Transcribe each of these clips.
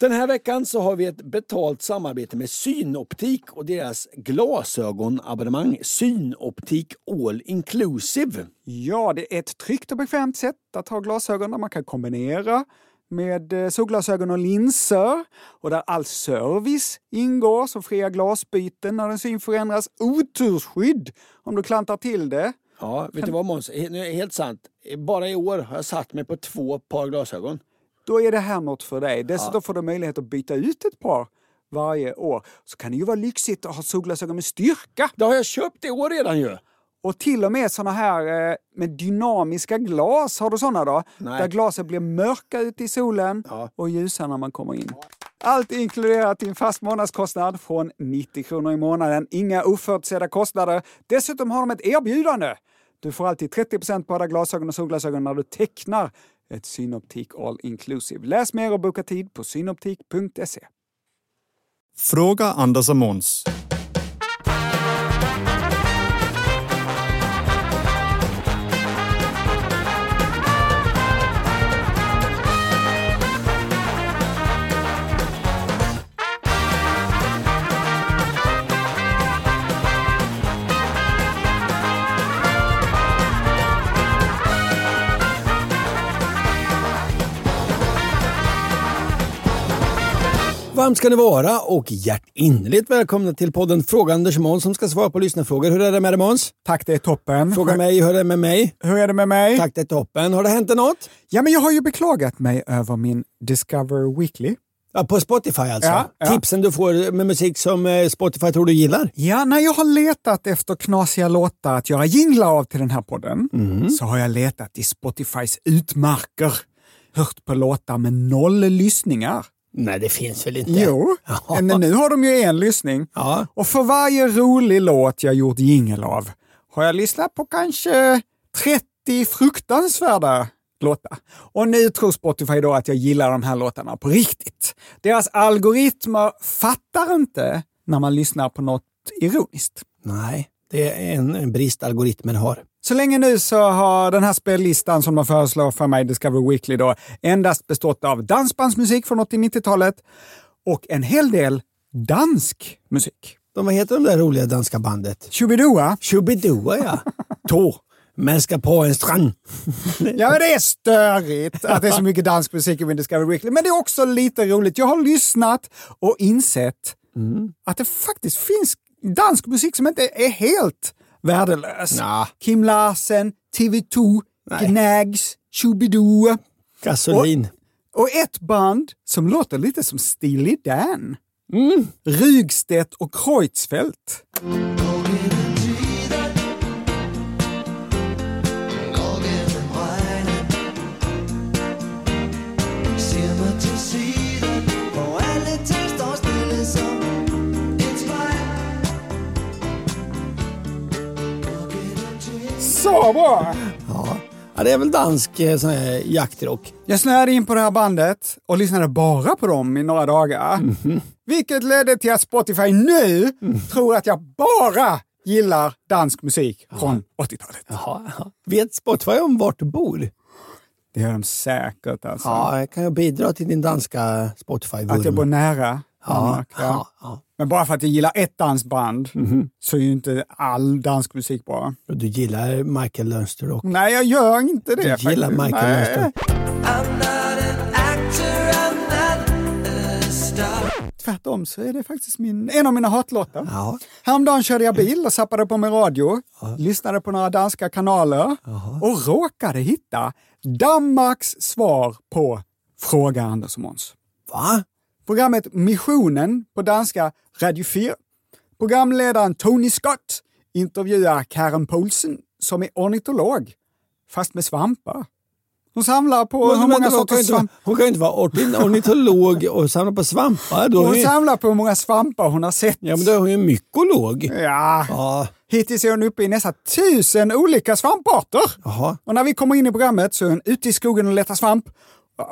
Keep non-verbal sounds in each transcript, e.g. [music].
Den här veckan så har vi ett betalt samarbete med Synoptik och deras glasögonabonnemang Synoptik All Inclusive. Ja, det är ett tryggt och bekvämt sätt att ha glasögon där man kan kombinera med eh, solglasögon och linser och där all service ingår som fria glasbyten när din syn förändras, otursskydd om du klantar till det. Ja, vet du vad Måns? He- Helt sant. Bara i år har jag satt mig på två par glasögon. Då är det här något för dig. Dessutom får du möjlighet att byta ut ett par varje år. Så kan det ju vara lyxigt att ha solglasögon med styrka. Det har jag köpt i år redan ju. Och till och med såna här eh, med dynamiska glas, har du såna då? Nej. Där glasen blir mörka ute i solen Ja. och ljusa när man kommer in. Allt inkluderat i en fast månadskostnad från 90 kronor i månaden. Inga oförutsedda kostnader. Dessutom har de ett erbjudande. Du får alltid 30% på alla glasögon och solglasögon när du tecknar ett Synoptik All Inclusive. Läs mer och boka tid på synoptik.se. Fråga Anders och Måns. Varmt ska ni vara och hjärtinnerligt välkomna till podden Fråga Anders Måns som ska svara på lyssnarfrågor. Hur är det med dig Måns? Tack, det är toppen. Fråga mig, hur är det med mig? Hur är det med mig? Tack, det är toppen. Har det hänt något? Ja, men jag har ju beklagat mig över min Discover Weekly. Ja, på Spotify alltså? Ja, ja. Tipsen du får med musik som eh, Spotify tror du gillar? Ja, när jag har letat efter knasiga låtar att göra jinglar av till den här podden så har jag letat i Spotifys utmarker. Hört på låtar med noll lyssningar. Nej, det finns väl inte? Jo, [laughs] Ja. men nu har de ju en lyssning. Ja. Och för varje rolig låt jag gjort jingel av har jag lyssnat på kanske 30 fruktansvärda låtar. Och nu tror Spotify då att jag gillar de här låtarna på riktigt. Deras algoritmer fattar inte när man lyssnar på något ironiskt. Nej, det är en, en brist algoritmen har. Så länge nu så har den här spellistan som de föreslår för mig, Discover Weekly, då, endast bestått av dansbandsmusik från 80-90-talet och en hel del dansk musik. De, vad heter de där roliga danska bandet? Chubidua. Chubidua ja. [laughs] Tå. Man ska på en strand. Ja, men det är störigt att det är så mycket dansk musik i min Discover Weekly. Men det är också lite roligt. Jag har lyssnat och insett att det faktiskt finns dansk musik som inte är helt värdelös. Nja. Kim Larsen, TV2, Nej. Gnags, Chubidoo. Gasolin. Och ett band som låter lite som Steely Dan. Rugstedt och Kreutzfeldt. Så bra! Ja. ja, det är väl dansk eh, sån här jaktrock. Jag snöade in på det här bandet och lyssnade bara på dem i några dagar. Vilket ledde till att Spotify nu tror att jag bara gillar dansk musik från 80-talet. Jaha, jaha. Vet Spotify om vart du bor? Det gör de säkert alltså. Ja, kan jag bidra till din danska Spotify-vurm? Att jag bor nära ja. Ja. ja, ja. Men bara för att jag gillar ett dansband så är ju inte all dansk musik bra. Du gillar Michael Lönster och Nej, jag gör inte det. Du gillar faktiskt. Michael Nej. Lönster. Tvärtom så är det faktiskt min, en av mina hatlåtar. Ja. Häromdagen körde jag bil och zappade på med radio, lyssnade på några danska kanaler och råkade hitta Danmarks svar på Fråga Anders och Måns. Va? Programmet Missionen på danska Radio 4. Programledaren Tony Scott intervjuar Karen Poulsen som är ornitolog, fast med svampar. Hon samlar på Men hur många kan sorters inte, vara- svamp. hon kan inte vara [laughs] ornitolog och samla på svampar. Då är Hon hon, samlar på hur många svampar hon har sett. ja, men då är hon ju mykolog. Ja, Ja, hittills är hon uppe i nästan tusen olika svamparter. jaha. Och när vi kommer in i programmet så är hon ute i skogen och letar svamp.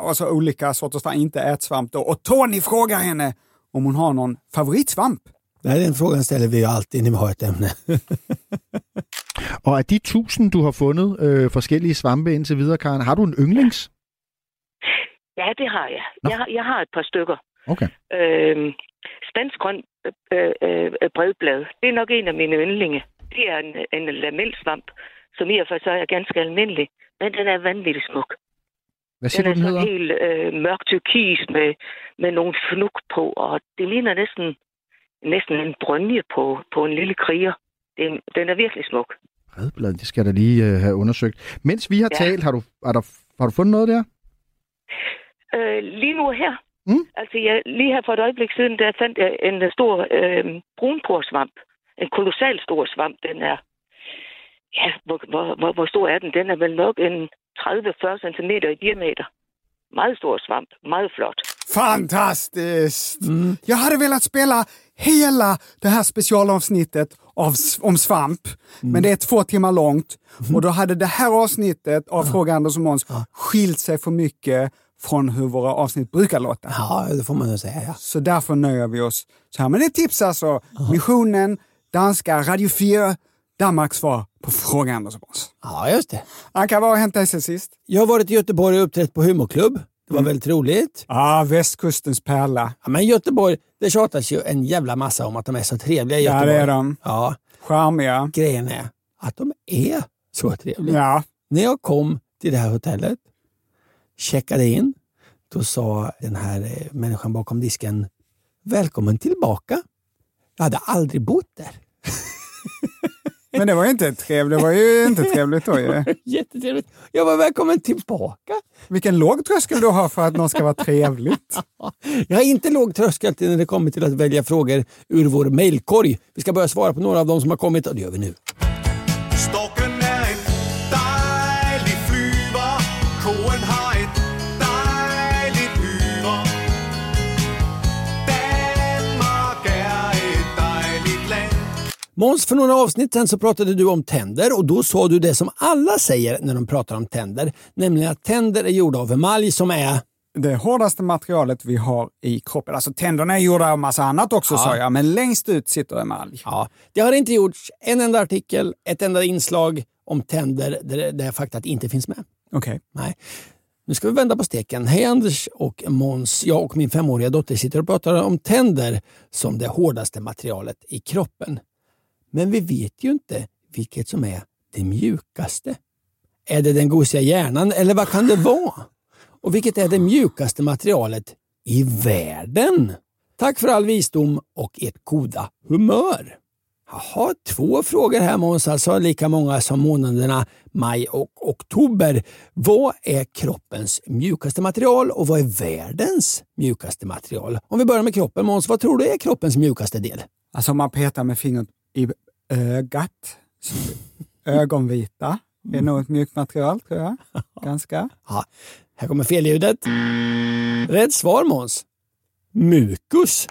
Alltså olika sorters svamp, inte ätsvamp då. Och Tony frågar henne om hon har någon favoritsvamp. Det här är en frågan ställer vi ju alltid när vi har ett ämne. [laughs] Og af de tusind, du har fundet øh, forskellige svampe indtil videre, Karen, har du en yndlings? Ja, det har jeg. Nå. Jeg har, jeg har et par stykker. Okay. Øhm, spansk grøn øh, øh, øh, bredblad, det er nok en af mine yndlinge. Det er en, en lamelsvamp, som i og for sig er ganske almindelig, men den er vanvittigt smuk. Hvad siger Den du, er den sådan hedder? helt øh, mørk turkis med, med nogle fnuk på, og det ligner næsten, næsten en brønje på, på en lille kriger. Det, den er virkelig smuk. Redblad, det skal jeg da lige øh, have undersøgt. Mens vi har Ja. talt, har du, er der, har du fundet noget der? Øh, lige nu her, Mm. altså jeg, lige her for et øjeblik siden, der fandt jeg en øh, stor øh, brunporsvamp. En kolossal stor svamp. Den er, ja, hvor, hvor, hvor, hvor stor er den? Den er vel nok en 30-40 cm i diameter. Meget stor svamp. Meget flot. Fantastiskt! Jag hade velat spela hela det här specialavsnittet av, om svamp, men det är två timmar långt. Och då hade det här avsnittet av Fråga Anders och Måns skilt sig för mycket från hur våra avsnitt brukar låta. Ja, det får man nog säga. Ja. Så därför nöjer vi oss så här. Men det är tips alltså. Missionen, danska, Radio 4, Danmarks svar på Fråga Anders och Måns. ja, just det. Anka, vad har hänt dig sen sist? Jag har varit i Göteborg och uppträtt på humorklubb. Det var väldigt roligt. Ah, västkustens pärla. Ja, men Göteborg, det tjatas ju en jävla massa om att de är så trevliga i Ja, Göteborg. det är de. Ja, Charmiga. grejen är att de är så trevliga. Ja. När jag kom till det här hotellet, checkade in, då sa den här eh, människan bakom disken Välkommen tillbaka. Jag hade aldrig bott där. [laughs] Men det var ju inte trevligt. Det var ju inte trevligt då ju. [laughs] Jättetrevligt. Jag var välkommen tillbaka. Vilken låg tröskel du har för att någon ska vara trevligt. [laughs] Jag har inte låg tröskel när det kommer till att välja frågor ur vår mejlkorg. Vi ska börja svara på några av dem som har kommit och det gör vi nu. Måns, för några avsnitt sen så pratade du om tänder och då sa du det som alla säger när de pratar om tänder, nämligen att tänder är gjorda av emalj som är... Det hårdaste materialet vi har i kroppen. Alltså tänderna är gjorda av massa annat också sa jag, men längst ut sitter emalj. Ja, det har inte gjorts en enda artikel, ett enda inslag om tänder där det faktat inte finns med. Okej. Nej. Nu ska vi vända på steken. Hej Anders och Måns. Jag och min femåriga dotter sitter och pratar om tänder som det hårdaste materialet i kroppen. Men vi vet ju inte vilket som är det mjukaste. Är det den gosiga hjärnan eller vad kan det vara? Och vilket är det mjukaste materialet i världen? Tack för all visdom och ert goda humör. Jaha, två frågor här Måns, alltså lika många som månaderna maj och oktober. Vad är kroppens mjukaste material och vad är världens mjukaste material? Om vi börjar med kroppen Måns, vad tror du är kroppens mjukaste del? Alltså om man petar med fingret i ögat. [laughs] Ögonvita. Det är nog ett mjukt material tror jag. [laughs] Ganska. Ja, här kommer felljudet. Rätt svar Måns. Mukus.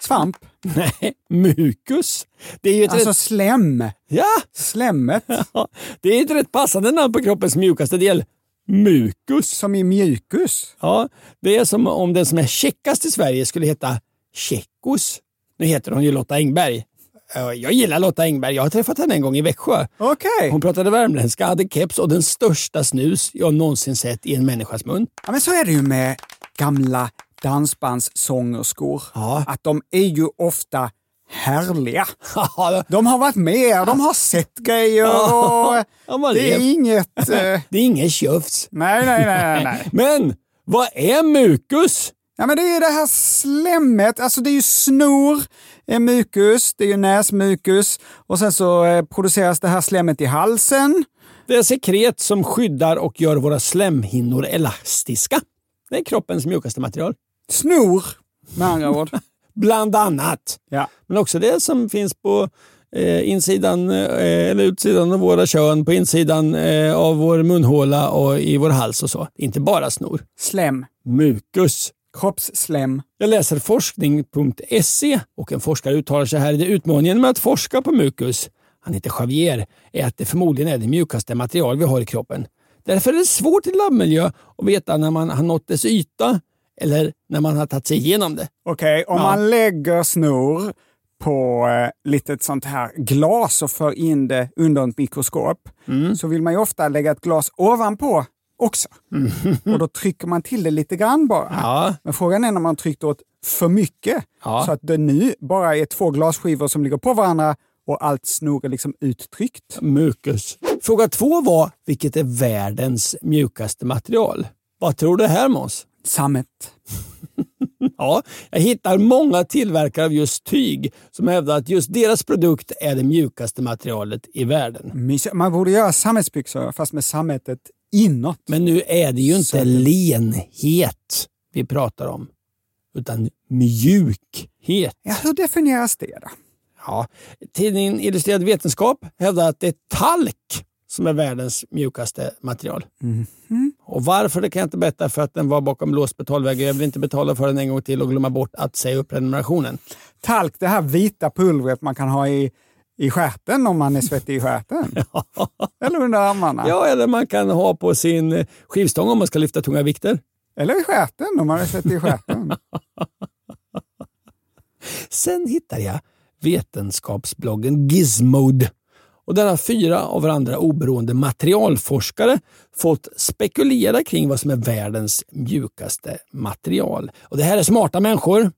Svamp. [laughs] Nej, mukus. Det är ju ett, Alltså rätt, slem. ja, Slemmet. det är ett rätt passande namn på kroppens mjukaste del. Mukus. Som i mjukus. Ja, det är som om den som är checkast i Sverige skulle heta Tjeckos. Nu heter hon ju Lotta Engberg. Eh, Jag gillar Lotta Engberg. Jag har träffat henne en gång i Växjö. Okej. Hon pratade värmländska, hade keps och den största snus jag någonsin sett i en människas mun. Ja, men så är det ju med gamla dansbandssångerskor. Ja. Att de är ju ofta härliga. [laughs] De har varit med, de har sett grejer och de har [laughs] det är inget... eh, det är inget tjofs. nej, nej, nej, nej. [laughs] Men vad är mukus? Ja, men det är det här slemmet, alltså det är ju snor, är mukus, det är ju näsmukus och sen så eh, produceras det här slemmet i halsen. Det är sekret som skyddar och gör våra slemhinnor elastiska. Det är kroppens mjukaste material. Snor, med andra ord. [laughs] Bland annat. Ja. Men också det som finns på eh, insidan eh, eller utsidan av våra kön, på insidan eh, av vår munhåla och i vår hals och så. Inte bara snor. Slem. Mukus. Kroppsslem. Jag läser forskning.se och en forskare uttalar sig här. Det utmaningen med att forska på mukus, han heter Javier, är att det förmodligen är det mjukaste material vi har i kroppen. Därför är det svårt i labbmiljö att veta när man har nått dess yta eller när man har tagit sig igenom det. Okej, om Ja. man lägger snor på eh, litet sånt här glas och för in det under ett mikroskop Mm. så vill man ju ofta lägga ett glas ovanpå också. Och då trycker man till det lite grann bara. Ja, Men frågan är när man tryckt åt för mycket Ja. så att det nu bara är två glasskivor som ligger på varandra och allt snor är liksom uttryckt. mukus. Fråga två var vilket är världens mjukaste material? Vad tror du här Måns? Sammet. [laughs] Ja, jag hittar många tillverkare av just tyg som hävdar att just deras produkt är det mjukaste materialet i världen. Man borde göra sammetsbyxor fast med sammetet inåt. Men nu är det ju inte Så- lenhet vi pratar om, utan mjukhet. Ja, hur definieras det då? Ja, tidningen Illustrerad Vetenskap hävdar att det är talk som är världens mjukaste material. Och varför det kan jag inte berätta för att den var bakom låst betalvägg. Jag vill inte betala för den en gång till och glömma bort att säga upp prenumerationen. Talk, det här vita pulvret man kan ha i, i stjärten om man är svettig i stjärten. [laughs] Eller under armarna. Ja, eller man kan ha på sin eh, skivstång om man ska lyfta tunga vikter. Eller i stjärten om man är svettig i stjärten. [laughs] Sen hittar jag vetenskapsbloggen Gizmode. Och där har fyra av varandra oberoende materialforskare fått spekulera kring vad som är världens mjukaste material. Och Det här är smarta människor.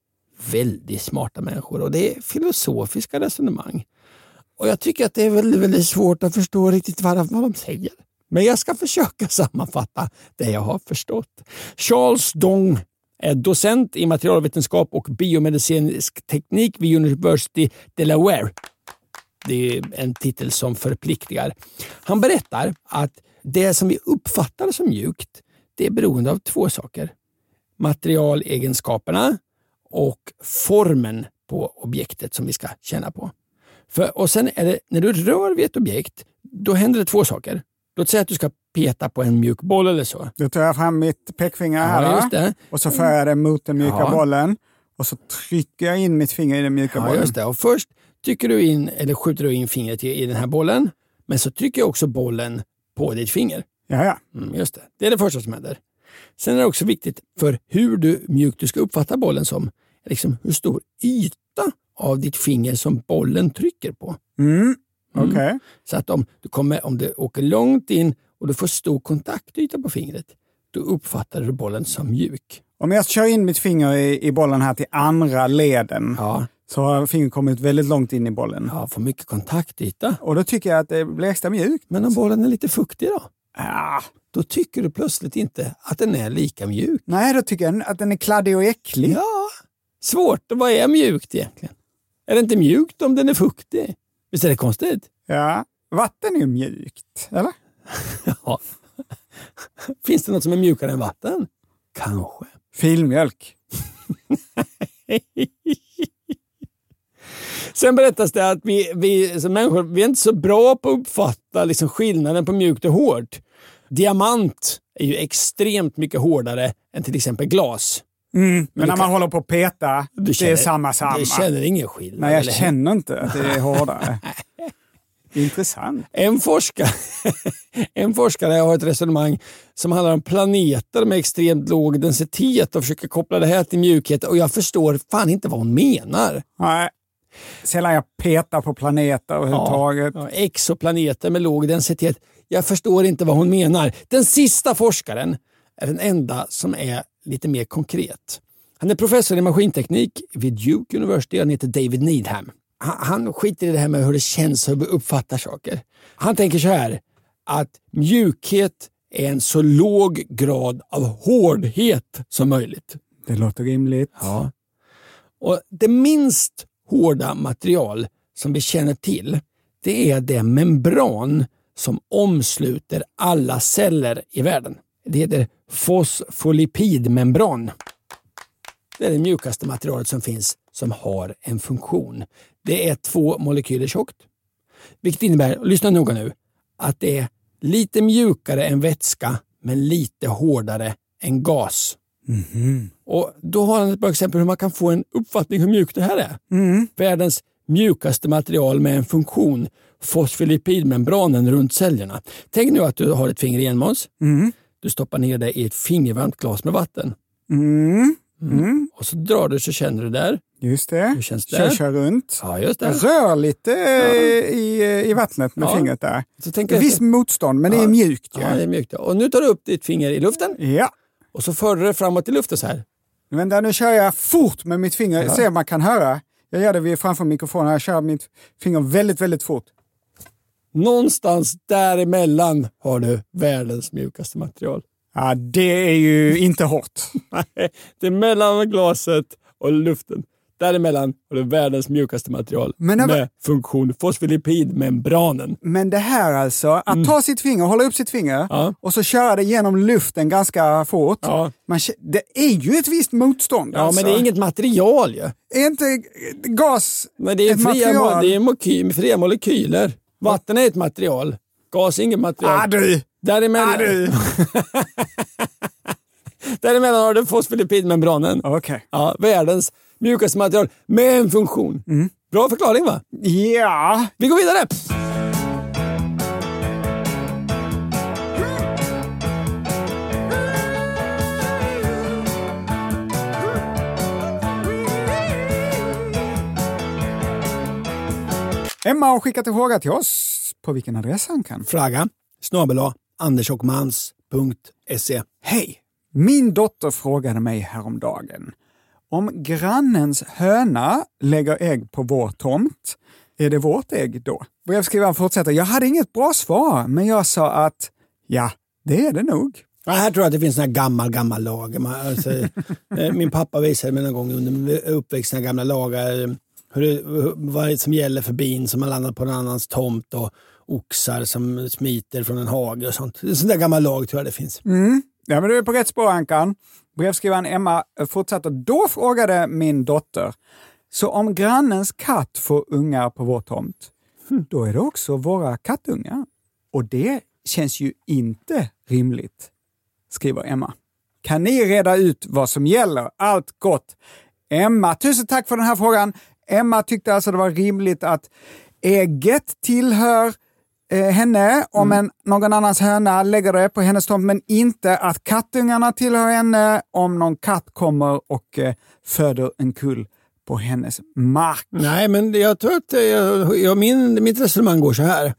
Väldigt smarta människor. Och det är filosofiska resonemang. Och Jag tycker att det är väldigt, väldigt svårt att förstå riktigt vad, de säger. Men jag ska [laughs] försöka sammanfatta det jag har förstått. Charles Dong är docent i materialvetenskap och biomedicinsk teknik vid University Delaware. Det är en titel som förpliktigar. Han berättar att det som vi uppfattar som mjukt, det är beroende av två saker. Materialegenskaperna och formen på objektet som vi ska känna på. För, och sen det, när du rör vid ett objekt, då händer det två saker. Låt säga att du ska peta på en mjuk boll eller så. Då tar jag fram mitt pekfinger här Ja, det. och så för jag det mot den mjuka Ja. bollen och så trycker jag in mitt finger i den mjuka Ja, bollen. just det. Och först trycker du in, eller skjuter du in fingret i, i den här bollen, men så trycker jag också bollen på ditt finger. Ja, ja. Mm, just det. det är det första som händer. Sen är det också viktigt för hur du, mjukt du ska uppfatta bollen som, liksom hur stor yta av ditt finger som bollen trycker på. Mm. Okej. Så att om du, kommer, om du åker långt in och du får stor kontaktyta på fingret, då uppfattar du bollen som mjuk. Om jag kör in mitt finger i, i bollen här till andra leden Ja, så har fingret kommit väldigt långt in i bollen. ja får mycket kontaktyta. Och då tycker jag att det blir extra mjukt. Men om bollen är lite fuktig då? Ah, Då tycker du plötsligt inte att den är lika mjuk. nej, då tycker jag att den är kladdig och äcklig. Ja, svårt. Vad är mjukt egentligen? Är det inte mjukt om den är fuktig? Visst är det konstigt? Ja. Vatten är ju mjukt, eller? [laughs] Ja. Finns det något som är mjukare än vatten? Kanske. Filmjölk. [laughs] Sen berättas det att vi, vi som människor vi är inte så bra på att uppfatta liksom skillnaden på mjukt och hårt. Diamant är ju extremt mycket hårdare än till exempel glas. Mm. Men, du när kan- man håller på att peta, Du det känner- är samma samma. Du känner ingen skillnad? Nej, jag eller känner inte att det är [laughs] hårdare. Intressant. En forskare, [laughs] en forskare har ett resonemang som handlar om planeter med extremt låg densitet och försöker koppla det här till mjukhet och jag förstår fan inte vad hon menar. Nej. Sällan jag petar på planeter överhuvudtaget. Ja, exoplaneter med låg densitet. Jag förstår inte vad hon menar. Den sista forskaren är den enda som är lite mer konkret. Han är professor i maskinteknik vid Duke University. Han heter David Needham. Han, han skiter i det här med hur det känns och hur vi uppfattar saker. Han tänker så här att mjukhet är en så låg grad av hårdhet som möjligt. Det låter rimligt. Ja. Och Det minst hårda material som vi känner till det är det membran som omsluter alla celler i världen. Det heter fosfolipidmembran. Det är det mjukaste materialet som finns som har en funktion. det är två molekyler tjockt. Vilket innebär, lyssna noga nu, att det är lite mjukare än vätska men lite hårdare än gas. Och Då har han ett bra exempel hur man kan få en uppfattning hur mjukt det här är. Världens mjukaste material med en funktion, fosfolipidmembranen runt cellerna. Tänk nu att du har ett finger igen Måns. Du stoppar ner det i ett fingervarmt glas med vatten. Mm. Mm. Och så drar du så känner du där. Just det. Hur känns det? Kör, kör runt. Ja, just det. Rör lite eh, i, i vattnet med Ja. fingret där. Så tänker Visst efter- motstånd, men det är Ja. mjukt. Ja, det är mjukt. ja. Och nu tar du upp ditt finger i luften Ja. och så för du det framåt i luften så här. Vänta, nu kör jag fort med mitt finger. Se om man kan höra. Jag gör det framför mikrofonen. Jag kör mitt finger väldigt, väldigt fort. Någonstans däremellan har du världens mjukaste material. Ja, det är ju inte hårt. [laughs] Nej, det är mellan glaset och luften. Däremellan har du världens mjukaste material Men det var- med funktion fosfolipidmembranen. Men det här alltså, att ta sitt finger, hålla upp sitt finger Mm. Ja. och så köra det genom luften ganska fort. Ja. Man, det är ju ett visst motstånd. Ja, alltså. men det är inget material ju. Är inte gas Men det är, ett fria, material? mo- det är moky- fria molekyler. Vatten är ett material. Gas är inget material. Ah, du! Däremellan, Ah, du! [laughs] däremellan har du fosfolipidmembranen. Okej. Ja, världens mjukaste material med en funktion. Mm. Bra förklaring va? Ja, Vi går vidare. Emma har skickat en fråga till oss. På vilken adress han kan. Fraga snabel andersochmans.se. Hej! Min dotter frågade mig häromdagen om grannens höna lägger ägg på vår tomt, är det vårt ägg då? Brevskrivaren fortsätter, jag hade inget bra svar, men jag sa att ja, det är det nog. Ja, här tror jag att det finns en gammal, gammal lag. Alltså, [laughs] eh, min pappa visade mig någon gång under uppväxten gamla lagar. Hur det, vad det som gäller för bin som har landat på en annans tomt och oxar som smiter från en hage och sånt. En sån där gammal lag tror jag det finns. Ja, men du är på rätt spår Ankan. Brevskrivaren Emma fortsätter. Då frågade min dotter, så om grannens katt får ungar på vår tomt, då är det också våra kattungar. Och det känns ju inte rimligt, skriver Emma. Kan ni reda ut vad som gäller? Allt gott! Emma, tusen tack för den här frågan. Emma tyckte alltså det var rimligt att ägget tillhör eh, henne om en, någon annans höna lägger det på hennes tomt, men inte att kattungarna tillhör henne om någon katt kommer och eh, föder en kull på hennes mark. Nej, men jag tror att eh, jag, jag, min, mitt resonemang går så här.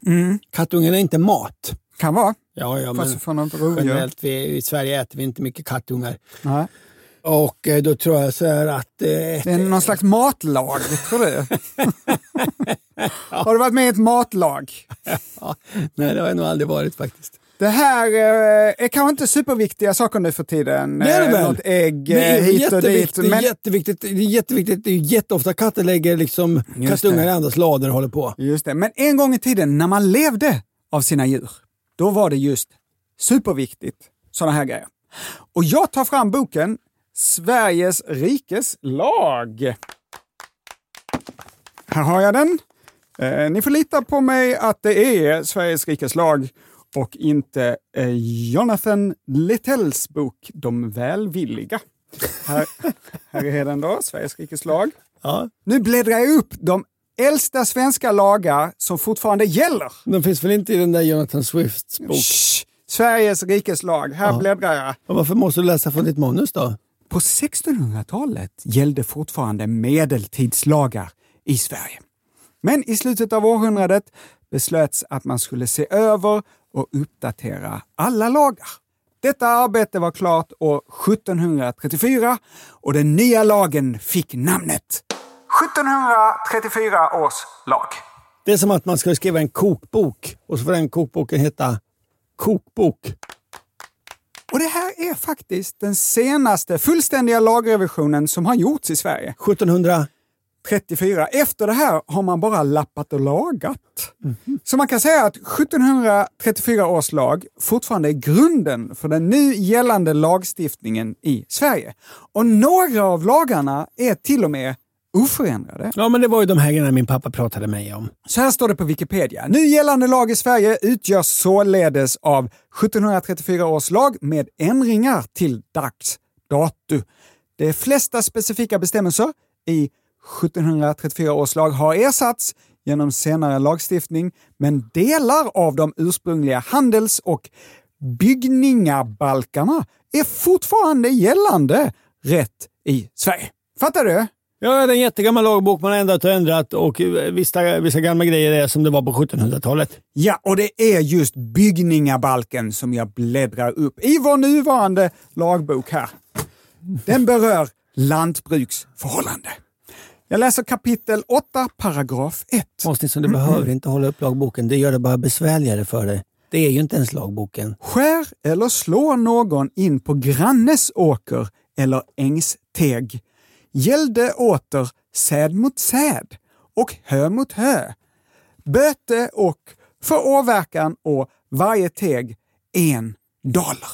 Kattungen är inte mat. Kan vara. Ja, ja, men Fast rovdjur. generellt vi, i Sverige äter vi inte mycket kattungar. Nej. Och eh, då tror jag så här att... Eh, Det är någon slags matlag, tror du? [laughs] Har du varit med i ett matlag? ja, nej, det har jag nog aldrig varit faktiskt. Det här eh, är kanske inte superviktiga saker nu för tiden. Det är det väl? Något ägg Det är hit och dit. jätteviktigt, det är Men, jätteviktigt. Det är jätteviktigt. Det är jätteofta katter lägger liksom kattungar i andras lador och håller på. just det. Men en gång i tiden när man levde av sina djur, då var det just superviktigt, sådana här grejer. Och jag tar fram boken Sveriges rikes lag. Här har jag den. Eh, ni får lita på mig att det är Sveriges rikes lag och inte eh, Jonathan Littells bok De välvilliga. Här, [laughs] här är den då, Sveriges rikes lag. Ja, Nu bläddrar jag upp de äldsta svenska lagar som fortfarande gäller. de finns väl inte i den där Jonathan Swifts bok? Shh. Sveriges rikes lag. Här bläddrar jag. Och varför måste du läsa från ditt manus då? På 1600-talet gällde fortfarande medeltidslagar i Sverige. Men i slutet av århundradet beslöts att man skulle se över och uppdatera alla lagar. Detta arbete var klart år 1734 och den nya lagen fick namnet 1734 års lag. Det är som att man skulle skriva en kokbok och så får den kokboken heta Kokbok. Och det här är faktiskt den senaste fullständiga lagrevisionen som har gjorts i Sverige. 1700... 34. Efter det här har man bara lappat och lagat. Så man kan säga att 1734 års lag fortfarande är grunden för den nu gällande lagstiftningen i Sverige. Och några av lagarna är till och med oförändrade. Ja, men det var ju de här grejerna min pappa pratade med mig om. Så här står det på Wikipedia. Nu gällande lag i Sverige utgörs således av 1734 års lag med ändringar till dags dato. De flesta specifika bestämmelser i 1734 års lag har ersatts genom senare lagstiftning, men delar av de ursprungliga handels och byggningabalkarna är fortfarande gällande rätt i Sverige. Fattar du? Ja, det är en jättegammal lagbok man har ändrat och ändrat och vissa, vissa gamla grejer är som det var på 1700-talet. Ja, och det är just byggningabalken som jag bläddrar upp i vår nuvarande lagbok här. Den berör lantbruksförhållande. Jag läser kapitel 8, paragraf 1. Måste du behöver inte hålla upp lagboken. Det gör det bara besvärligare för dig. Det är ju inte ens lagboken. Skär eller slå någon in på grannes åker eller ängsteg. Gällde åter säd mot säd och hö mot hö. Böte och för åverkan och varje teg en dollar.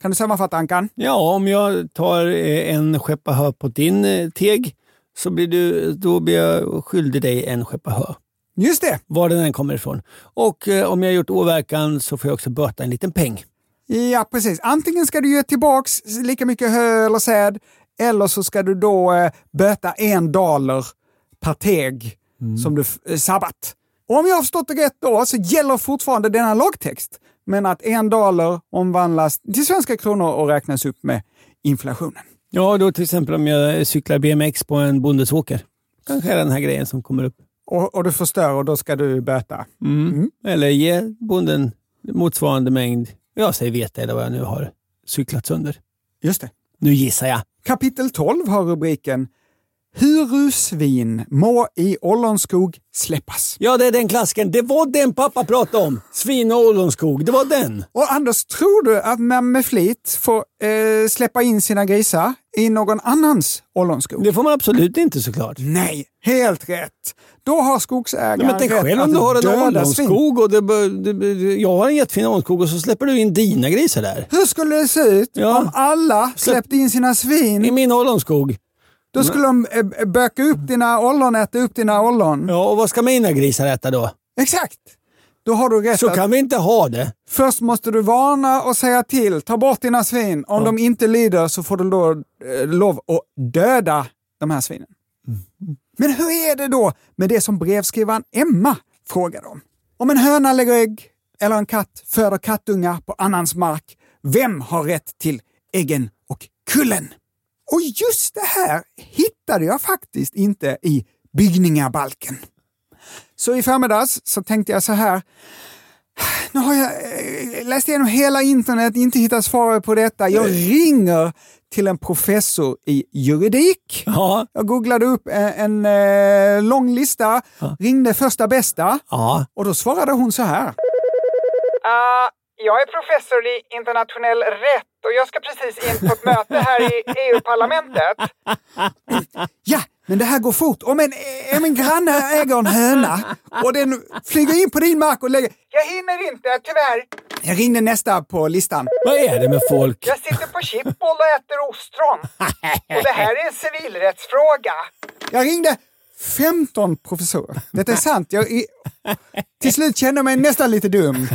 Kan du sammanfatta Ankan? Ja, om jag tar eh, en skeppa hö på din eh, teg så blir du, då blir jag skyldig dig en skeppa hö. Just det! Var den än kommer ifrån. Och eh, om jag har gjort åverkan så får jag också böta en liten peng. Ja, precis. Antingen ska du ge tillbaks lika mycket hö eller säd, eller så ska du då eh, böta en dollar per teg som du eh, sabbat. Och om jag har förstått det rätt då så gäller fortfarande denna lagtext, men att en dollar omvandlas till svenska kronor och räknas upp med inflationen. Ja, då till exempel om jag cyklar BMX på en bondes åker. Kanske är den här grejen som kommer upp. Och, och du förstör och då ska du böta. Mm. Eller ge bonden motsvarande mängd, jag säger vete eller vad jag nu har cyklat sönder. Just det. Nu gissar jag. Kapitel 12 har rubriken Hurusvin må i ollonskog släppas. Ja, det är den klassikern. Det var den pappa pratade om. Svin och ollonskog. Det var den. Och Anders, tror du att man med flit får eh, släppa in sina grisar i någon annans ollonskog? Det får man absolut inte såklart. Nej, helt rätt. Då har skogsägaren Nej, men tänk rätt själv om du har en ollonskog och det, bör- det, jag har en jättefin ollonskog och så släpper du in dina grisar där. Hur skulle det se ut Ja. om alla släppte in sina svin? I min ollonskog. Då skulle de eh, böka upp dina ollon, äta upp dina ollon. Ja, och vad ska mina grisar äta då? Exakt! Då har du rätt Så att kan vi inte ha det. först måste du varna och säga till. Ta bort dina svin. Om de inte lider så får du då eh, lov att döda de här svinen. Men hur är det då med det som brevskrivaren Emma frågade om? Om en höna lägger ägg eller en katt föder kattungar på annans mark, vem har rätt till äggen och kullen? Och just det här hittade jag faktiskt inte i byggningabalken. Så i förmiddags så tänkte jag så här, nu har jag eh, läst igenom hela internet, inte hittat svaret på detta. Jag ringer till en professor i juridik. Ja. Jag googlade upp en, en eh, lång lista, ringde första bästa Ja. och då svarade hon så här. Uh, jag är professor i internationell rätt och jag ska precis in på ett möte här i EU-parlamentet. [laughs] Ja, men det här går fort. Om en, om en granne äger en höna och den flyger in på din mark och lägger... Jag hinner inte, tyvärr. Jag ringde nästa på listan. Vad är det med folk? Jag sitter på Chippol och äter ostron. [laughs] Och det här är en civilrättsfråga. Jag ringde 15 professorer. Detta är sant. Jag, i, till slut kände jag mig nästan lite dum.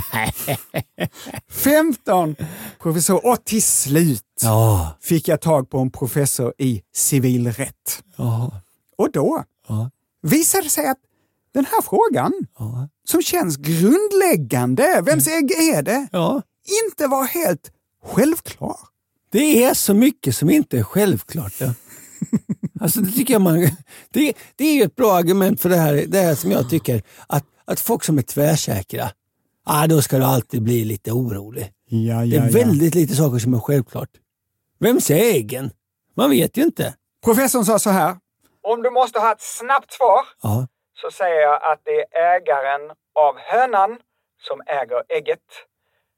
15 professorer och till slut Ja. fick jag tag på en professor i civilrätt. Ja. Och då Ja. visade det sig att den här frågan, som känns grundläggande, vems ägg är det? Inte var helt självklar. Det är så mycket som inte är självklart. Ja. Alltså det tycker jag man... [laughs] Det, det är ju ett bra argument för det här, det här som jag tycker. Att, att folk som är tvärsäkra, ah, då ska du alltid bli lite orolig. Ja, Det är väldigt lite saker som är självklart. Vems är äggen? Man vet ju inte. Professorn sa så här. Om du måste ha ett snabbt svar Ja. så säger jag att det är ägaren av hönan som äger ägget.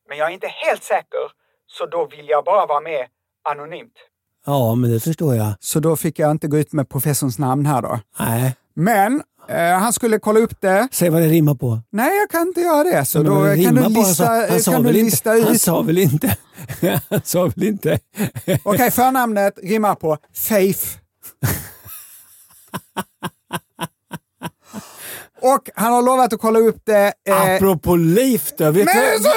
Men jag är inte helt säker, så då vill jag bara vara med anonymt. Ja, men det förstår jag. Så då fick jag inte gå ut med professorns namn här då. Nej, Men eh, han skulle kolla upp det. säg vad det rimmar på. Nej, jag kan inte göra det. Så då det kan du på. lista, Han sa- kan du lista inte, Han ut. sa väl inte... [laughs] Han sa väl inte... Okej, förnamnet rimmar på Faith. [laughs] Och han har lovat att kolla upp det. Eh, Apropå Leif då. Vet, men du, så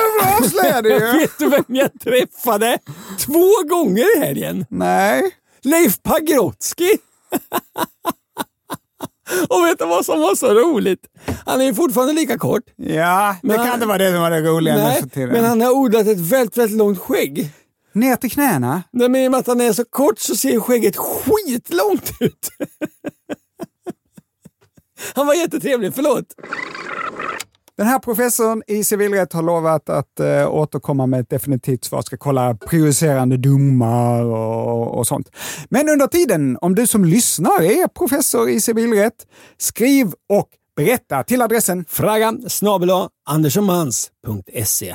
avslöjade ju! [laughs] vet du vem jag träffade två gånger i helgen? Nej. Leif Pagrotsky! [laughs] Och vet du vad som var så roligt? Han är ju fortfarande lika kort. Ja, det Men kan han- inte vara det som var det roliga Nej, men han har odlat ett väldigt, väldigt långt skägg. Ner till knäna? Nej, men i och med att han är så kort så ser skägget skitlångt ut. [laughs] Han var jättetrevlig, förlåt. Den här professorn i civilrätt har lovat att eh, återkomma med ett definitivt svar. Ska kolla prejudicerande domar och, och sånt. Men under tiden, om du som lyssnar är professor i civilrätt, skriv och berätta till adressen Fraga snabel andersonmans.se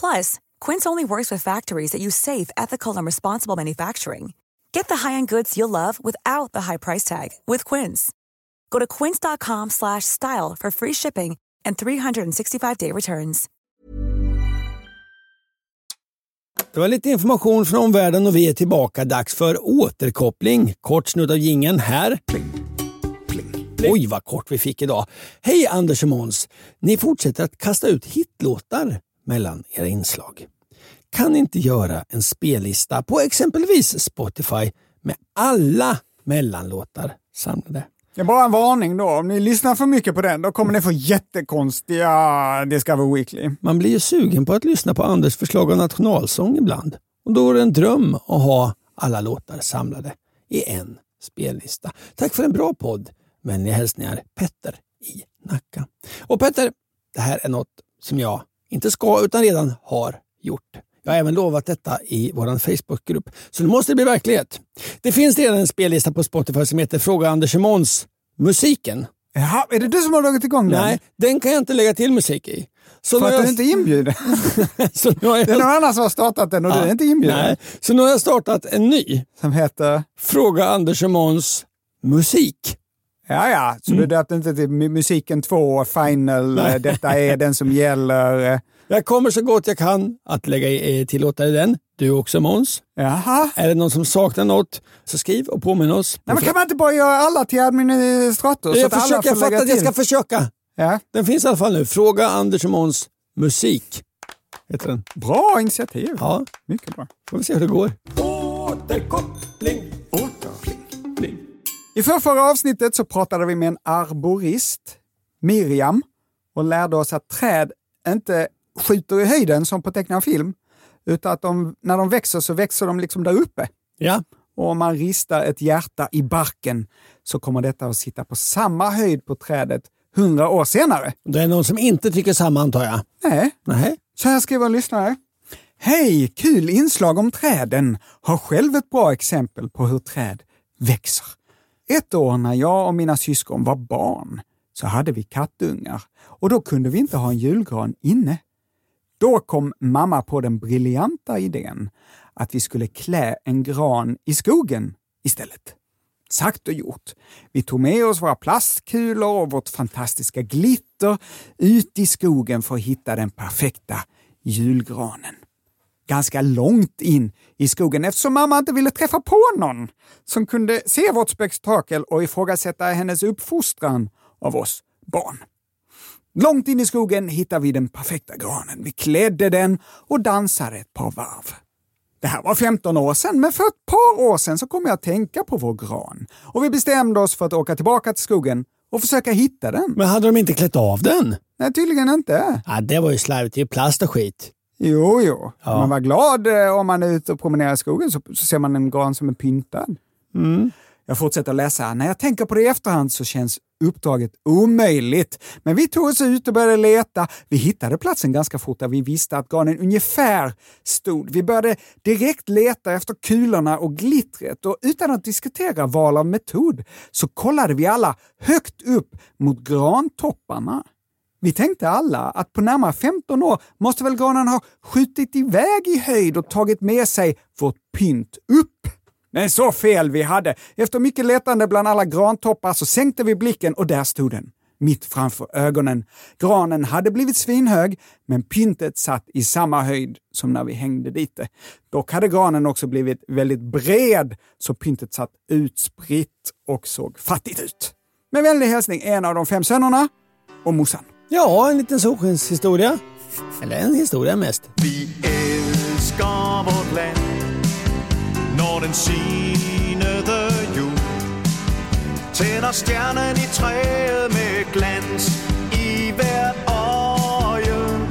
Plus, Quince only works with factories that use safe, ethical, and responsible manufacturing. Get the high-end goods you'll love without the high price tag with Quince. Go to quince.com slash style for free shipping and 365-day returns. Det var lite information från omvärlden och vi är tillbaka. Dags för återkoppling. Kort snudd av jingeln här. Oj, vad kort vi fick idag. Hej Anders och Måns! Ni fortsätter att kasta ut hitlåtar mellan era inslag. Kan ni inte göra en spellista på exempelvis Spotify med alla mellanlåtar samlade? Det är bara en varning då. Om ni lyssnar för mycket på den, då kommer ni få jättekonstiga Discover Weekly. Man blir ju sugen på att lyssna på Anders förslag av nationalsång ibland. Och då är det en dröm att ha alla låtar samlade i en spellista. Tack för en bra podd. Vänliga hälsningar Petter i Nacka. Och Petter, det här är något som jag inte ska utan redan har gjort. Jag har även lovat detta i vår Facebookgrupp, så nu måste det bli verklighet. Det finns redan en spellista på Spotify som heter Fråga Anders Måns musiken. Jaha, är det du som har dragit igång den? Nej, den kan jag inte lägga till musik i. Så För att har du jag- inte är inbjuden? [laughs] så nu har jag... Det är någon annan som har startat den och du är inte inbjuden? Nej, så nu har jag startat en ny. Som heter? Fråga Anders och Måns musik. Ja, ja, så du döpte inte till mu- musiken 2, final, Nej. eh, detta är den som gäller. Jag kommer så gott jag kan att lägga i, eh, tillåta dig den. Du också Måns. Jaha. Är det någon som saknar något så skriv och påminn oss. Nej, men kan man inte bara göra alla till administrator? så jag att alla försöker, jag får lägga fattar att jag ska försöka. Ja. Den finns i alla fall nu. Fråga Anders och Måns musik. Heter den. Bra initiativ. Ja, Mycket bra. får vi se hur det går. Återkoppling. Återkoppling. I förra avsnittet så pratade vi med en arborist, Miriam, och lärde oss att träd inte skjuter i höjden som på tecknad film, utan att de, när de växer så växer de liksom där uppe. Ja. Och om man ristar ett hjärta i barken så kommer detta att sitta på samma höjd på trädet hundra år senare. Det är någon som inte tycker samma antar jag. Nej, Nej. så här skriver en lyssnare. Hej! Kul inslag om träden. Har själv ett bra exempel på hur träd växer. Ett år när jag och mina syskon var barn så hade vi kattungar och då kunde vi inte ha en julgran inne. Då kom mamma på den briljanta idén att vi skulle klä en gran i skogen istället. Sagt och gjort. Vi tog med oss våra plastkulor och vårt fantastiska glitter ut i skogen för att hitta den perfekta julgranen. Ganska långt in i skogen eftersom mamma inte ville träffa på någon som kunde se vårt spektakel och ifrågasätta hennes uppfostran av oss barn. Långt in i skogen hittade vi den perfekta granen. Vi klädde den och dansade ett par varv. Det här var 15 år sedan, men för ett par år sedan så kom jag att tänka på vår gran. Och vi bestämde oss för att åka tillbaka till skogen och försöka hitta den. Men hade de inte klätt av den? Nej, tydligen inte. Ja, det var ju slarvigt. Det är ju plast och skit. Jo, jo. Ja. Man var glad eh, om man är ute och promenerar i skogen så, så ser man en gran som är pyntad. Mm. Jag fortsätter läsa. När jag tänker på det i efterhand så känns uppdraget omöjligt. Men vi tog oss ut och började leta. Vi hittade platsen ganska fort där vi visste att granen ungefär stod. Vi började direkt leta efter kulorna och glittret och utan att diskutera val av metod så kollade vi alla högt upp mot grantopparna. Vi tänkte alla att på närmare 15 år måste väl granen ha skjutit iväg i höjd och tagit med sig vårt pynt upp. Men så fel vi hade. Efter mycket letande bland alla grantoppar så sänkte vi blicken och där stod den. Mitt framför ögonen. Granen hade blivit svinhög, men pyntet satt i samma höjd som när vi hängde dit det. Dock hade granen också blivit väldigt bred, så pyntet satt utspritt och såg fattigt ut. Med vänlig hälsning en av de fem sönerna och morsan. Ja, en liten solskenshistoria. Eller en historia mest. Vi elsker vort land Når den sinede jul Tænder stjernen i træet med glans I hvert øje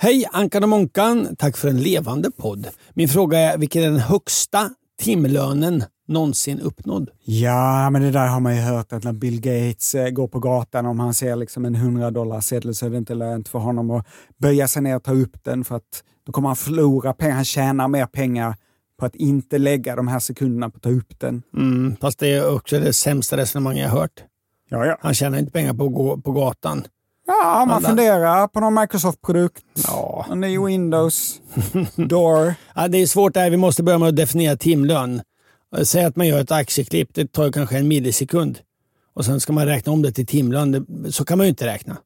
Hej Ankan och Monkan! Tack för en levande podd. Min fråga är, vilken är den högsta timlönen någonsin uppnådd? Ja, men det där har man ju hört att när Bill Gates eh, går på gatan, om han ser liksom en 100 dollar sedel så är det inte lönt för honom att böja sig ner och ta upp den för att då kommer han förlora pengar. Han tjänar mer pengar på att inte lägga de här sekunderna på att ta upp den. Mm, fast det är också det sämsta resonemanget jag har hört. Ja, ja. Han tjänar inte pengar på att gå på gatan. Ja, om man Alla- funderar på någon Microsoft-produkt, Ja. en ny Windows, Door. [laughs] Ja, det är svårt där. Vi måste börja med att definiera timlön. Eh, säg att man gör ett aktieklipp. Det tar kanske en millisekund. Och sen ska man räkna om det till timlön. Så kan man ju inte räkna.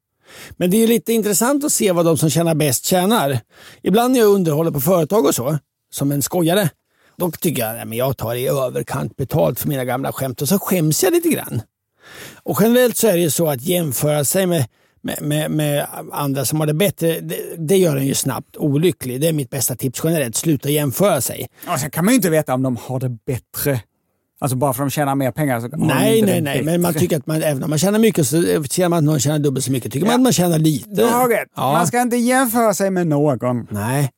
Men det är lite intressant att se vad de som tjänar bäst tjänar. Ibland när jag underhåller på företag och så, som en skojare, då tycker jag att jag tar i överkant betalt för mina gamla skämt och så skäms jag lite grann. Och generellt så är det ju så att jämföra sig med, med, med, med andra som har det bättre, det, det gör en ju snabbt olycklig. Det är mitt bästa tips generellt. Sluta jämföra sig. Och sen kan man ju inte veta om de har det bättre. Alltså bara för att de tjänar mer pengar så har de Nej, inte nej, det nej. Men man tycker att man, även om man tjänar mycket så ser man att någon tjänar dubbelt så mycket. Tycker man att man tjänar lite. Du har rätt. Ja. Man ska inte jämföra sig med någon. Nej.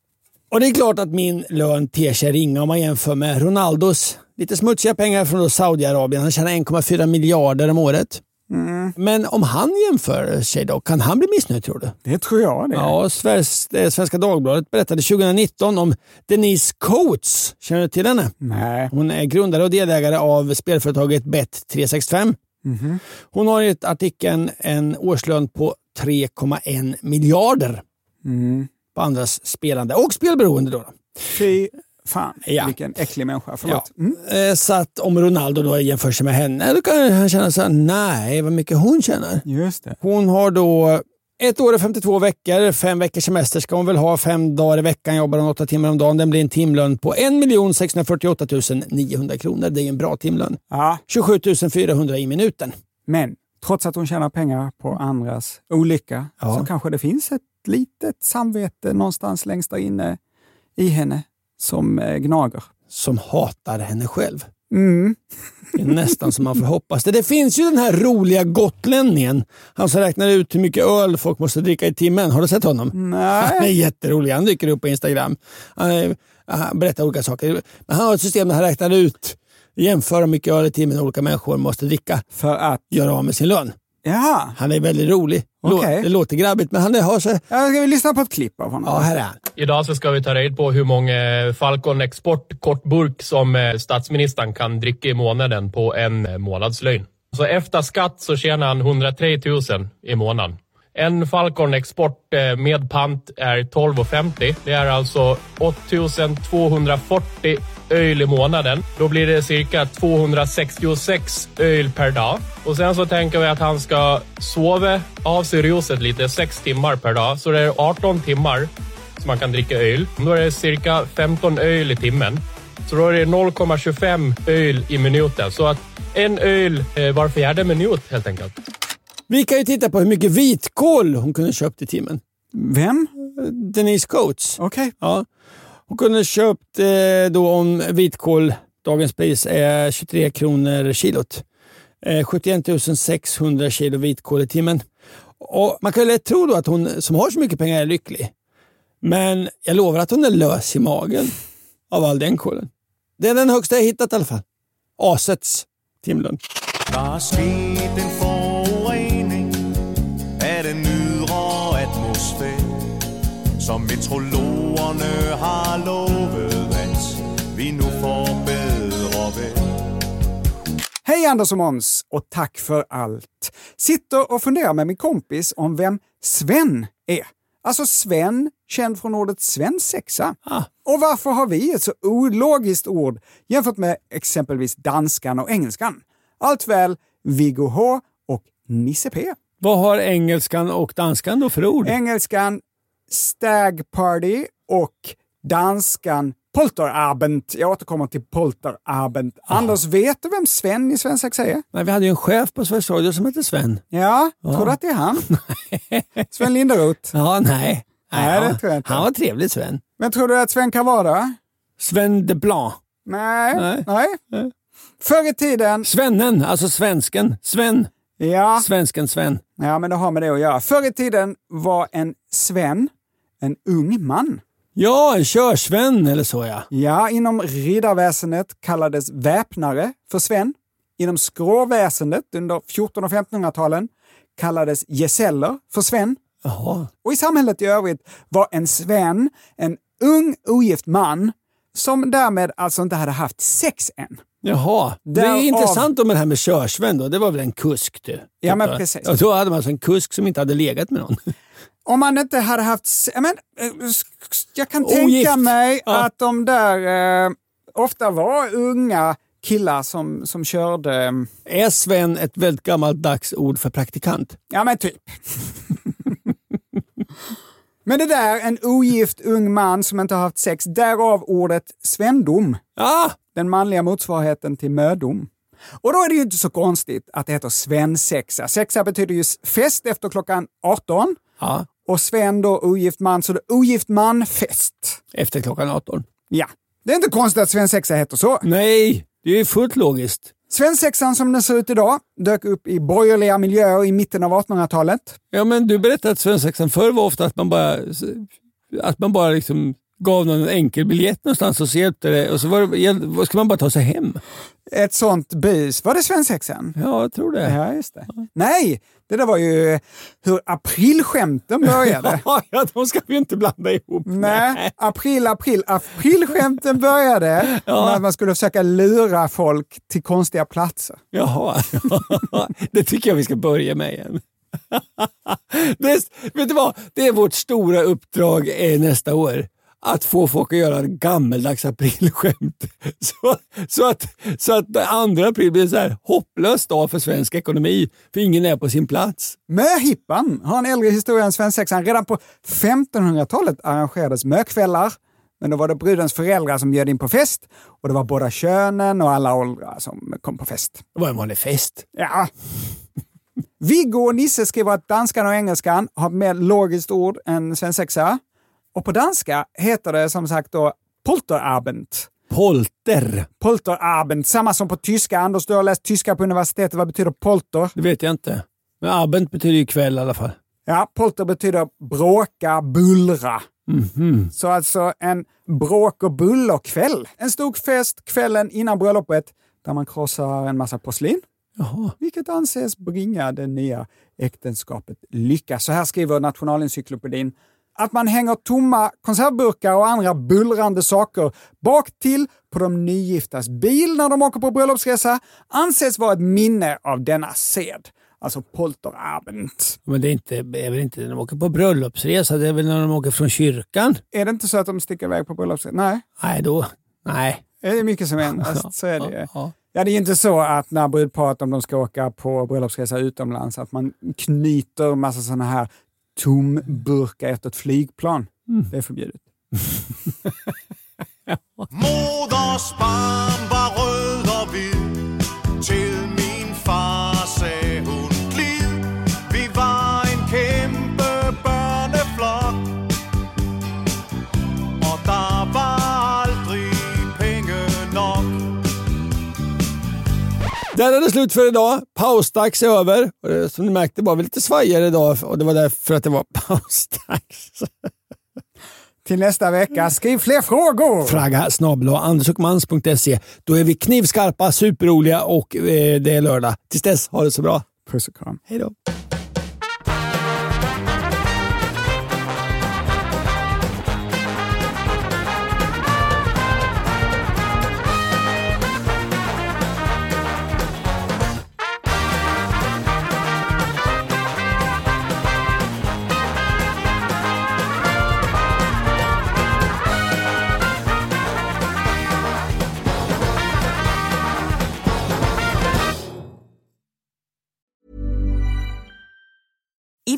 Och det är klart att min lön ter sig ringa om man jämför med Ronaldos lite smutsiga pengar från Saudiarabien. Han tjänar 1,4 miljarder om året. Mm. Men om han jämför sig då, kan han bli missnöjd tror du? Det tror jag det. Ja, eh, Svenska Dagbladet berättade 2019 om Denise Coates. Känner du till henne? Nej. Hon är grundare och delägare av spelföretaget Bet365. Mhm. Hon har i artikeln en årslön på 3,1 miljarder Mm. på andras spelande och spelberoende. Då. Fy fan, Ja. vilken äcklig människa. Förlåt. Ja. Mm. Eh, Så att om Ronaldo då jämför sig med henne, då kan han känna så här, nej, vad mycket hon tjänar. Just det. Hon har då ett år och 52 veckor, fem veckors semester ska hon väl ha, fem dagar i veckan, jobbar hon åtta timmar om dagen. Den blir en timlön på 1 648 900 kronor. Det är en bra timlön. Ja. 27 400 i minuten. Men trots att hon tjänar pengar på andras olycka Ja. så kanske det finns ett litet samvete någonstans längst där inne i henne som eh, gnager. Som hatar henne själv. Mm. Det är nästan som man får hoppas det. Det finns ju den här roliga gotlänningen. Han som räknar ut hur mycket öl folk måste dricka i timmen. Har du sett honom? Han är Nej. jätterolig. Han dyker upp på Instagram. Han, han berättar olika saker. Men han har ett system där han räknar ut, jämför hur mycket öl i timmen olika människor måste dricka. För att... Göra av med sin lön. Ja. Han är väldigt rolig. Okej. Det låter grabbigt men han är- har så... ja. Ska vi lyssna på ett klipp av honom? Ja, här är han. Idag så ska vi ta reda på hur många Falcon Export kortburk som eh, statsministern kan dricka i månaden på en eh, månadslön. Så efter skatt så tjänar han 103 000 i månaden. En Falcon Export eh, med pant är 12,50. Det är alltså 8240 öl i månaden. Då blir det cirka 266 öl per dag. Och sen så tänker vi att han ska sova av sig ruset lite, 6 timmar per dag. Så det är 18 timmar som man kan dricka öl. Då är det cirka 15 öl i timmen. Så då är det 0,25 öl i minuten. Så att en öl eh, var fjärde minut helt enkelt. Vi kan ju titta på hur mycket vitkål hon kunde köpt i timmen. Vem? Denise Coates. Okej. Ja. Hon kunde köpt eh, då om vitkål, dagens pris är 23 kronor kilot. Eh, 71 600 kilo vitkål i timmen. Och man kan ju lätt tro då att hon som har så mycket pengar är lycklig. Men jag lovar att hon är lös i magen av all den kolen. Det är den högsta jag hittat i alla fall. Asets timlön. Som meteorologerne har lovet, at vi nu får bedre vejr. Hej Anders och Måns och tack för allt. Sitter och funderar med min kompis om vem Sven är. Alltså Sven, känd från ordet svensexa. Ah. Och varför har vi ett så ologiskt ord jämfört med exempelvis danskan och engelskan? Allt väl, Viggo H och Nisse P. Vad har engelskan och danskan då för ord? Engelskan stag party och danskan polterabend. Jag återkommer till polterabend. Anders, vet du vem Sven i svensexa är? Nej, vi hade ju en chef på Sveriges Radio som hette Sven. Ja, tror du att det är han? [laughs] Sven Linderoth. Ja, nej. Nej, det han, tror jag inte. Han var trevlig Sven. Men tror du att Sven kan vara det? Sven de Blanc. Nej. Nej. Nej. Förr i tiden... Svennen, alltså svensken. Sven. Ja. Svensken Sven. Ja, men det har med det att göra. Förr i tiden var en Sven en ung man. Ja, en körsven eller så ja. Ja, inom riddarväsendet kallades väpnare för Sven. Inom skråväsendet under 1400 och 1500-talen kallades gesäller för Sven. Jaha. Och i samhället i övrigt var en Sven en ung ogift man som därmed alltså inte hade haft sex än. Jaha, det är intressant om det här med körsven då. Det var väl en kusk du? Ja, men Typ, precis. Ja, då hade man alltså en kusk som inte hade legat med någon. [laughs] Om man inte hade haft... Men, eh, jag kan Ogift. tänka mig Ja. att de där eh, ofta var unga killar som, som körde... eh, Är Sven ett väldigt gammalt ord för praktikant? Ja, men typ. men det där, en ogift ung man som inte har haft sex, därav ordet svendom. Ja, Den manliga motsvarigheten till mödom. Och då är det ju inte så konstigt att det heter svensexa. Sexa betyder ju fest efter klockan 18. ja. Och Sven då ogift man, så det är ogift man-fest. efter klockan 18. Ja. Det är inte konstigt att svensexa heter så. Nej, det är ju fullt logiskt. Svensexan som den ser ut idag dök upp i borgerliga miljöer i mitten av 1800-talet. Ja, men du berättade att svensexan förr var ofta att man bara, att man bara liksom gav någon en enkel biljett någonstans och så hjälpte det och så var det, ska man bara ta sig hem. Ett sånt bus. Var det svensexan? Ja, jag tror det. Ja, just det. Nej, det där var ju hur aprilskämten började. [laughs] Ja, ja, de ska vi inte blanda ihop. Nej, april, april. Aprilskämten började Ja. att man skulle försöka lura folk till konstiga platser. Jaha, [laughs] det tycker jag vi ska börja med igen. [laughs] Det vet du vad? Det är vårt stora uppdrag eh, nästa år. Att få folk att göra en gammeldags aprilskämt. [laughs] Så, så, att, så att andra april blir en så här hopplös dag för svensk ekonomi. För ingen är på sin plats. Möhippan har en äldre historia än svensexan. Redan på 1500-talet arrangerades mökvällar. Men då var det brudens föräldrar som bjöd in på fest och det var båda könen och alla åldrar som kom på fest. Det var en vanlig fest. Ja. Viggo och Nisse skriver att danskan och engelskan har mer logiskt ord än svensexa. Och på danska heter det som sagt då polterabend. Polter. Polterabend, samma som på tyska. Anders, du har läst tyska på universitetet. Vad betyder polter? Det vet jag inte. Men abend betyder ju kväll i alla fall. Ja, polter betyder bråka, bullra. Mhm. Så alltså en bråk och bullerkväll. En stor fest kvällen innan bröllopet där man krossar en massa porslin. Jaha. Vilket anses bringa det nya äktenskapet lycka. Så här skriver Nationalencyklopedin. Att man hänger tomma konservburkar och andra bullrande saker bak till på de nygiftas bil när de åker på bröllopsresa anses vara ett minne av denna sed. Alltså polterabend. Men det är, inte, är väl inte när de åker på bröllopsresa, det är väl när de åker från kyrkan? Är det inte så att de sticker iväg på bröllopsresa? Nej. Nej, då. Nej. Det är mycket som ändras, [laughs] så är det ju. Ja, ja. Det är inte så att när brudparet, om de ska åka på bröllopsresa utomlands, att man knyter massa sådana här tomburkar efter ett flygplan. Det är förbjudet. [laughs] Moders det slut för idag. Pausdags är över. Och det, Som ni märkte var vi lite svajigare idag och det var därför att det var [laughs] pausdags. Till nästa vecka, skriv fler frågor! Fragga snabel andersochmans.se. Då är vi knivskarpa, superroliga och eh, det är lördag. Tills dess, ha det så bra. Puss och kram. Hej då.